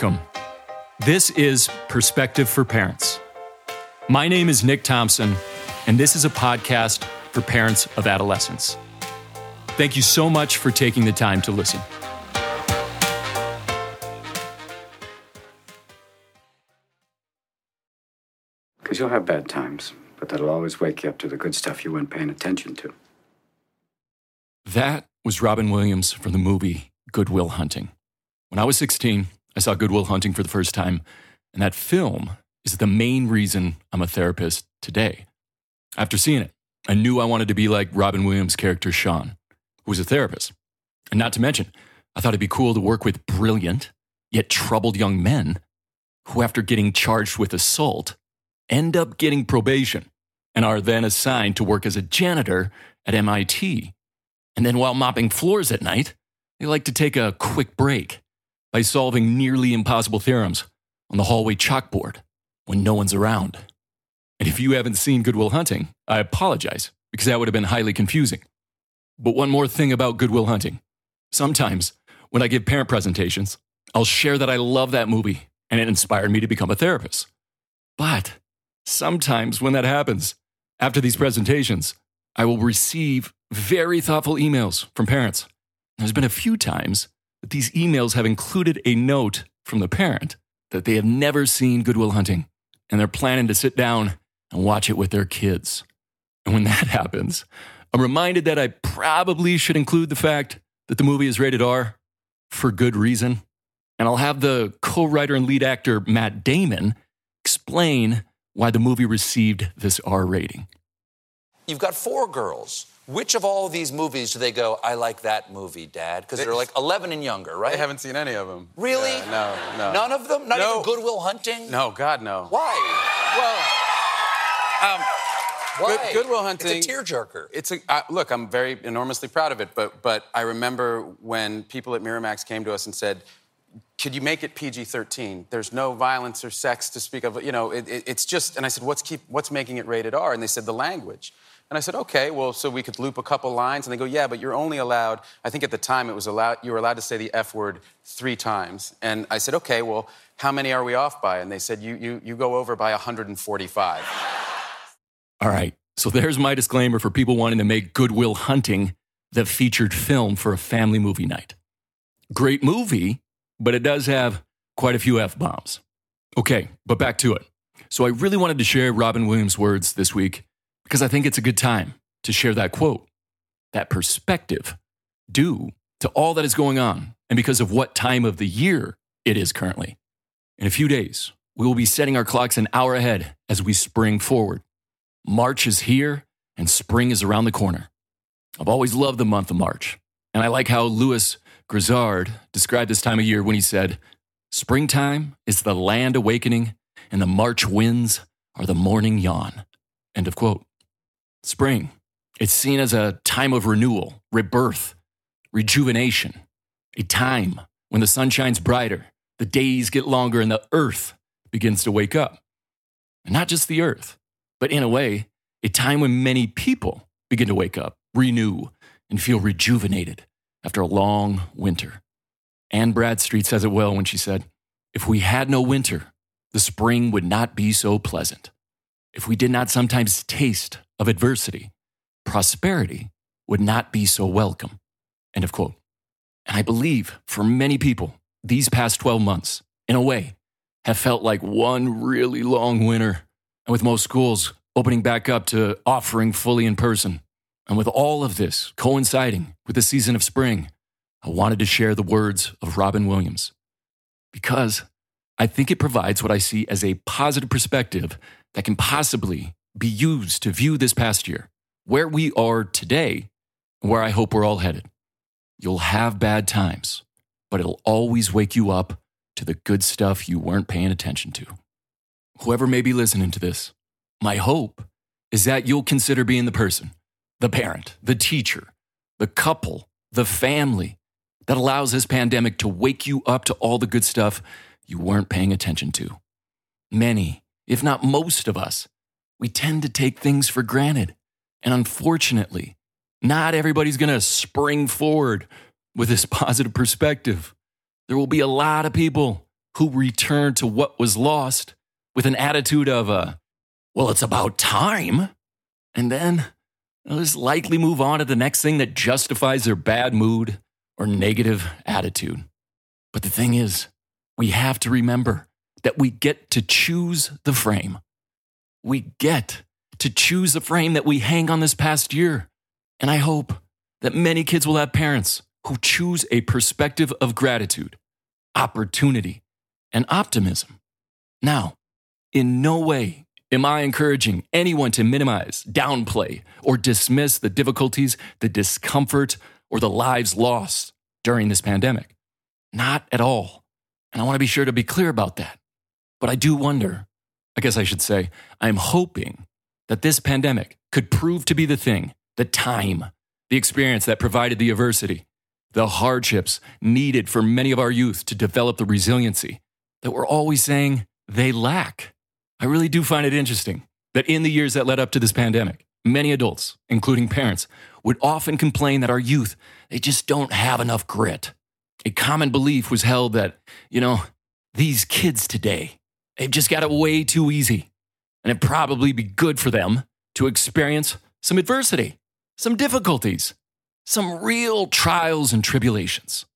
Welcome. This is Perspective for Parents. My name is Nick Thompson, and this is a podcast for parents of adolescents. Thank you so much for taking the time to listen. Because you'll have bad times, but that'll always wake you up to the good stuff you weren't paying attention to. That was Robin Williams from the movie Good Will Hunting. When I was 16, I saw Good Will Hunting for the first time, and that film is the main reason I'm a therapist today. After seeing it, I knew I wanted to be like Robin Williams' character Sean, who was a therapist. And not to mention, I thought it'd be cool to work with brilliant, yet troubled young men who, after getting charged with assault, end up getting probation and are then assigned to work as a janitor at MIT. And then while mopping floors at night, they like to take a quick break by solving nearly impossible theorems on the hallway chalkboard when no one's around. And if you haven't seen Good Will Hunting, I apologize because that would have been highly confusing. But one more thing about Good Will Hunting. Sometimes when I give parent presentations, I'll share that I love that movie and it inspired me to become a therapist. But sometimes when that happens, after these presentations, I will receive very thoughtful emails from parents. There's been a few times that these emails have included a note from the parent that they have never seen Good Will Hunting and they're planning to sit down and watch it with their kids. And when that happens, I'm reminded that I probably should include the fact that the movie is rated R for good reason. And I'll have the co writer and lead actor Matt Damon explain why the movie received this R rating. You've got four girls. Which of all these movies do they go, I like that movie, Dad? Because they're like 11 and younger, right? I haven't seen any of them. Really? no, no. None of them? Not No. even Good Will Hunting? No, God, no. Why? Well, um, Why? Good- Good Will Hunting- It's a tearjerker. it's a uh, look. I'm very enormously proud of it, but but I remember when people at Miramax came to us and said, "Could you make it PG-13? There's no violence or sex to speak of. You know, it, it- it's just." And I said, "What's keep What's making it rated R?" And they said, "The language." And I said, "Okay, well, so we could loop a couple lines." And they go, "Yeah, but you're only allowed. I think at the time it was allowed. You were allowed to say the F word three times." And I said, "Okay, well, how many are we off by?" And they said, "You you you go over by 145." All right, so there's my disclaimer for people wanting to make Good Will Hunting the featured film for a family movie night. Great movie, but it does have quite a few F bombs. Okay, but back to it. So I really wanted to share Robin Williams' words this week because I think it's a good time to share that quote, that perspective, due to all that is going on and because of what time of the year it is currently. In a few days, we will be setting our clocks an hour ahead as we spring forward. March is here and spring is around the corner. I've always loved the month of March, and I like how Lewis Grizzard described this time of year when he said, Springtime is the land awakening, and the March winds are the morning yawn. End of quote. Spring, it's seen as a time of renewal, rebirth, rejuvenation, a time when the sun shines brighter, the days get longer, and the earth begins to wake up. And not just the earth, but in a way, a time when many people begin to wake up, renew, and feel rejuvenated after a long winter. Anne Bradstreet says it well when she said, If we had no winter, the spring would not be so pleasant. If we did not sometimes taste of adversity, prosperity would not be so welcome. End of quote. And I believe for many people, these past 12 months, in a way, have felt like one really long winter. And with most schools opening back up to offering fully in person, and with all of this coinciding with the season of spring, I wanted to share the words of Robin Williams because I think it provides what I see as a positive perspective that can possibly be used to view this past year, where we are today, where I hope we're all headed. You'll have bad times, but it'll always wake you up to the good stuff you weren't paying attention to. Whoever may be listening to this, my hope is that you'll consider being the person, the parent, the teacher, the couple, the family that allows this pandemic to wake you up to all the good stuff you weren't paying attention to. Many, if not most of us, we tend to take things for granted. And unfortunately, not everybody's going to spring forward with this positive perspective. there will be a lot of people who return to what was lost with an attitude of, uh, well, it's about time. And then they'll just likely move on to the next thing that justifies their bad mood or negative attitude. But the thing is, we have to remember that we get to choose the frame. We get to choose the frame that we hang on this past year. And I hope that many kids will have parents who choose a perspective of gratitude, opportunity, and optimism. Now, in no way am I encouraging anyone to minimize, downplay, or dismiss the difficulties, the discomfort, or the lives lost during this pandemic. Not at all. And I want to be sure to be clear about that. But I do wonder, I guess I should say, I'm hoping that this pandemic could prove to be the thing, the time, the experience that provided the adversity, the hardships needed for many of our youth to develop the resiliency that we're always saying they lack. I really do find it interesting that in the years that led up to this pandemic, many adults, including parents, would often complain that our youth, they just don't have enough grit. A common belief was held that, you know, these kids today, they've just got it way too easy. And it'd probably be good for them to experience some adversity, some difficulties, some real trials and tribulations.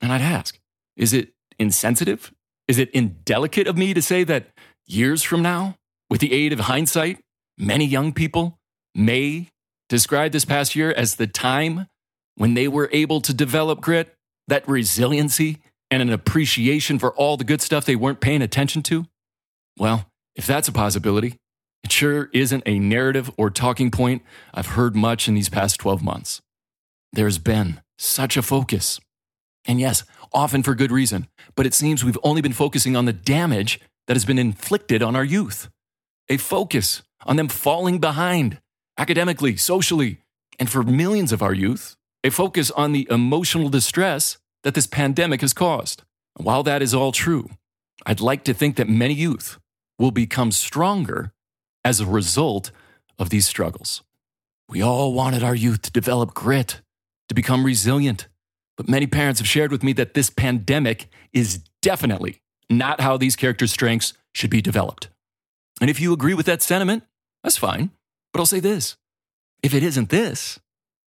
And I'd ask, is it insensitive? Is it indelicate of me to say that years from now, with the aid of hindsight, many young people may describe this past year as the time when they were able to develop grit, that resiliency, and an appreciation for all the good stuff they weren't paying attention to? Well, if that's a possibility, it sure isn't a narrative or talking point I've heard much in these past 12 months. There's been such a focus. And yes, often for good reason, but it seems we've only been focusing on the damage that has been inflicted on our youth. A focus on them falling behind academically, socially, and for millions of our youth, a focus on the emotional distress that this pandemic has caused. While that is all true, I'd like to think that many youth will become stronger as a result of these struggles. We all wanted our youth to develop grit, to become resilient, but many parents have shared with me that this pandemic is definitely not how these characters' strengths should be developed. And if you agree with that sentiment, that's fine. But I'll say this if it isn't this,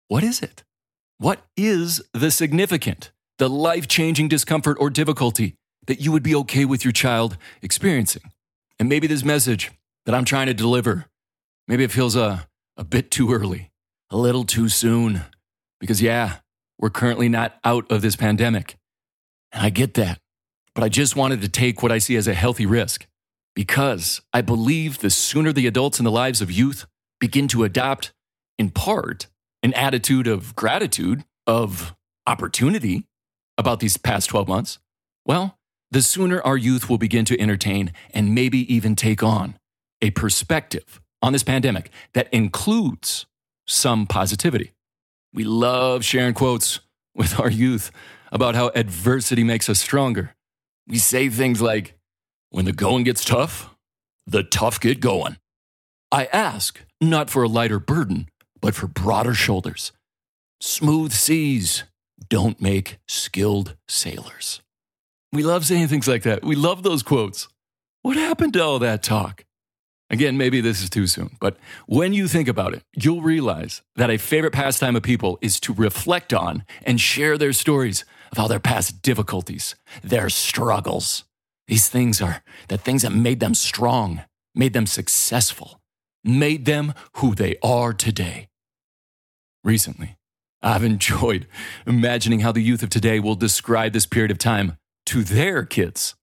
what is it? What is the significant, the life changing discomfort or difficulty that you would be okay with your child experiencing? And maybe this message that I'm trying to deliver, maybe it feels a, a bit too early, a little too soon. Because, yeah, we're currently not out of this pandemic. And I get that. But I just wanted to take what I see as a healthy risk because I believe the sooner the adults in the lives of youth begin to adopt, in part, an attitude of gratitude, of opportunity about these past 12 months, well, the sooner our youth will begin to entertain and maybe even take on a perspective on this pandemic that includes some positivity. We love sharing quotes with our youth about how adversity makes us stronger. We say things like, when the going gets tough, the tough get going. I ask not for a lighter burden, but for broader shoulders. Smooth seas don't make skilled sailors. We love saying things like that. We love those quotes. What happened to all that talk? Again, maybe this is too soon, but when you think about it, you'll realize that a favorite pastime of people is to reflect on and share their stories of all their past difficulties, their struggles. These things are the things that made them strong, made them successful, made them who they are today. Recently, I've enjoyed imagining how the youth of today will describe this period of time to their kids.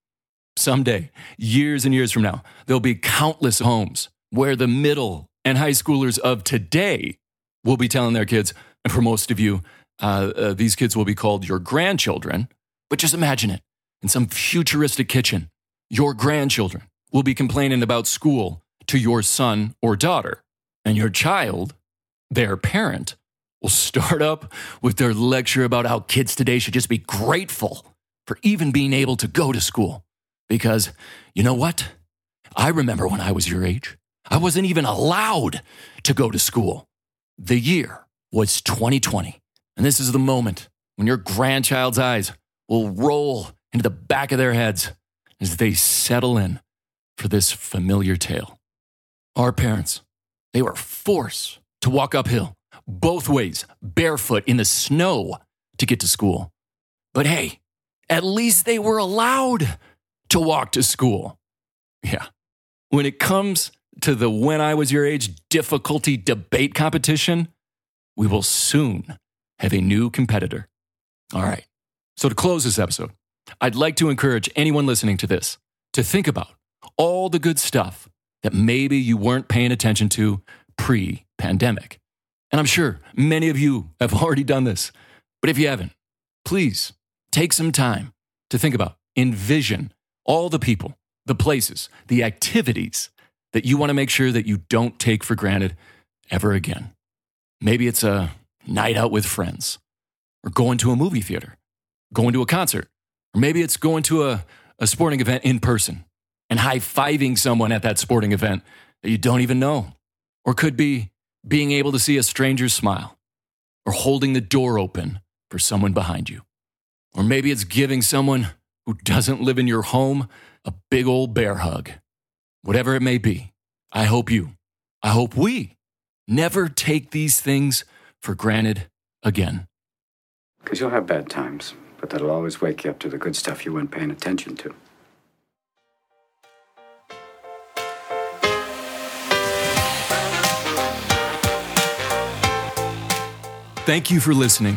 Someday, years and years from now, there'll be countless homes where the middle and high schoolers of today will be telling their kids, and for most of you, uh, uh, these kids will be called your grandchildren. But just imagine it in some futuristic kitchen. Your grandchildren will be complaining about school to your son or daughter, and your child, their parent, will start up with their lecture about how kids today should just be grateful for even being able to go to school. Because you know what? I remember when I was your age, I wasn't even allowed to go to school. The year was 2020. And this is the moment when your grandchild's eyes will roll into the back of their heads as they settle in for this familiar tale. Our parents, they were forced to walk uphill, both ways, barefoot in the snow to get to school. But hey, at least they were allowed to walk to school. Yeah. When it comes to the when I was your age difficulty debate competition, we will soon have a new competitor. All right. So, to close this episode, I'd like to encourage anyone listening to this to think about all the good stuff that maybe you weren't paying attention to pre pandemic. And I'm sure many of you have already done this. But if you haven't, please take some time to think about, envision all the people, the places, the activities that you want to make sure that you don't take for granted ever again. Maybe it's a night out with friends, or going to a movie theater, going to a concert, or maybe it's going to a, a sporting event in person and high fiving someone at that sporting event that you don't even know. Or could be being able to see a stranger's smile, or holding the door open for someone behind you. Or maybe it's giving someone who doesn't live in your home a big old bear hug. Whatever it may be, I hope you, I hope we never take these things for granted again. Because you'll have bad times, but that'll always wake you up to the good stuff you weren't paying attention to. Thank you for listening.